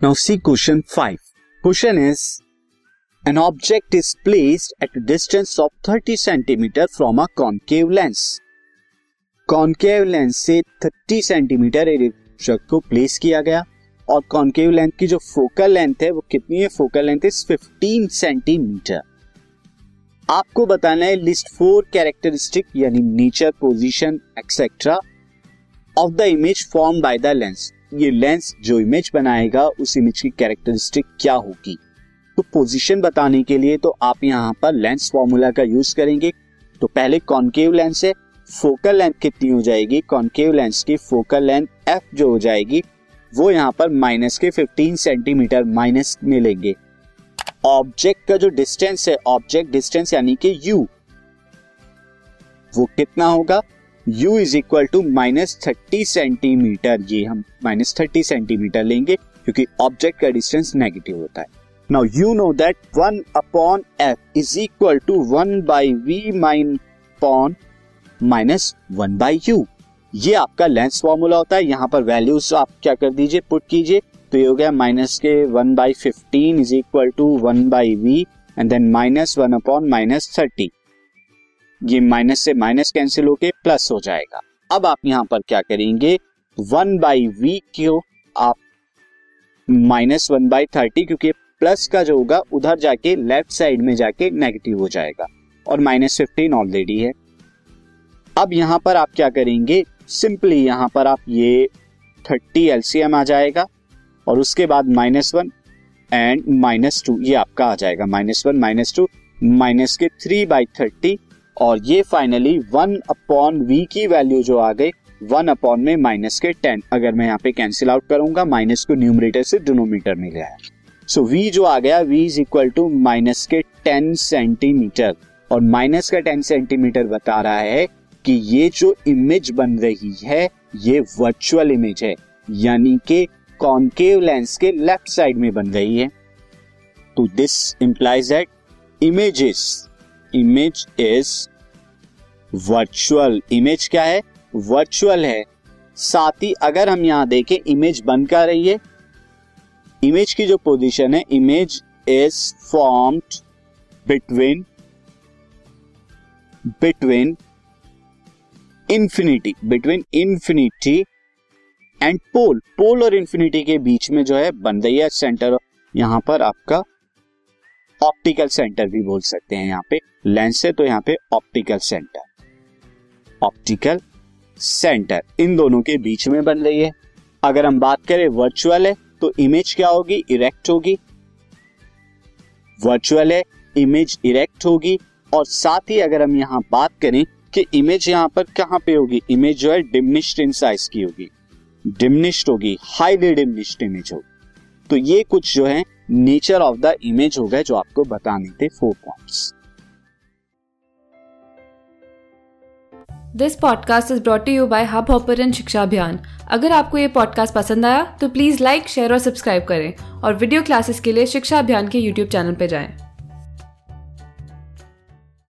See question 5. Question is, an object is placed at a distance of 30 cm from a concave lens. Concave lens से 30 centimetre एक object को place किया गया और concave length की जो फोकल लेंथ है, वो कितनी है फोकल लेंथ इज़ 15 सेंटीमीटर आपको बताना है लिस्ट फोर कैरेक्टरिस्टिक यानी nature position etcetera of the image form by the lens ये लेंस जो इमेज बनाएगा, उस इमेज की कैरेक्टरिस्टिक क्या होगी? तो पोजीशन बताने के लिए तो आप यहाँ पर लेंस फॉर्मूला का यूज़ करेंगे। तो पहले कॉन्केव लेंस है फोकल लेंथ कितनी हो जाएगी? कॉन्केव लेंस की फोकल लेंथ एफ़ जो हो जाएगी, वो यहाँ पर माइनस के 15 सेंटीमीटर माइनस में लेंगे ऑब्जेक्ट का जो डिस्टेंस है ऑब्जेक्ट डिस्टेंस यानी कि यू वो कितना होगा? U is equal to minus thirty centimetre ये हम माइनस थर्टी सेंटीमीटर लेंगे, क्योंकि ऑब्जेक्ट का डिस्टेंस नेगेटिव होता है। Now you know that one upon F is equal to one by V minus upon minus one by U ये आपका lens formula होता है। यहाँ पर वैल्यूज़ आप क्या कर दीजिए पुट कीजिए। तो ये हो गया माइनस के one by fifteen is equal to one by V and then minus one upon minus thirty ये माइनस से माइनस कैंसिल होके प्लस हो जाएगा। अब आप यहाँ पर क्या करेंगे? वन बाई वी क्यू आप माइनस वन बाई थर्टी क्योंकि प्लस का जो होगा, उधर जाके लेफ़्ट साइड में जाके नेगेटिव हो जाएगा। और माइनस फिफ्टीन ऑलरेडी है। अब यहाँ पर आप क्या करेंगे? सिंपली यहाँ पर आप ये थर्टी एलसीएम आ जाएगा। और उसके बाद minus one and minus two ये आपका आ जाएगा। Minus one minus two minus के थ्री बाई थर्टी और ये फाइनली वन अपॉन वी की वैल्यू जो आ गई वन अपॉन में माइनस के टेन अगर मैं यहाँ पे कैंसिल आउट करूँगा माइनस को न्यूमरेटर से डिनोमीटर में ले आया सो वी जो आ गया V is equal to minus के टेन सेंटीमीटर और माइनस का टेन सेंटीमीटर बता रहा है कि ये जो इमेज बन रही है, ये वर्चुअल इमेज है। यानी कि कॉन्केव लेंस के लेफ़्ट साइड में बन रही है। तो this implies that images image is virtual image क्या है? वर्चुअल है। साथ ही अगर हम यहाँ देखें इमेज बन कर रही है? इमेज की जो पोजीशन है image is formed between between infinity between infinity and pole pole और इंफिनिटी के बीच में जो है, बन रही है सेंटर यहाँ पर आपका ऑप्टिकल सेंटर भी बोल सकते हैं यहाँ पे। लेंस है तो यहाँ पे ऑप्टिकल सेंटर। Optical centre. इन दोनों के बीच में बन रही है। अगर हम बात करें वर्चुअल है तो इमेज क्या होगी? इरेक्ट होगी। वर्चुअल है इमेज इरेक्ट होगी। और साथ ही अगर हम यहाँ बात करें कि इमेज यहाँ पर कहाँ पे होगी? इमेज जो है डिमिनिश्ड इन साइज़ की होगी। डिमिनिश्ड होगी। हाईली डिमिनिश्ड इमेज होगी। तो ये कुछ जो है नेचर ऑफ़ द इमेज हो गए जो आपको बताने थे four points this podcast is brought you by hub hopper शिक्षा अभियान अगर आपको ये पॉडकास्ट पसंद आया तो प्लीज़ लाइक शेयर और सब्सक्राइब करें। और वीडियो क्लासेस के लिए शिक्षा अभियान के यूट्यूब चैनल पर जाएँ।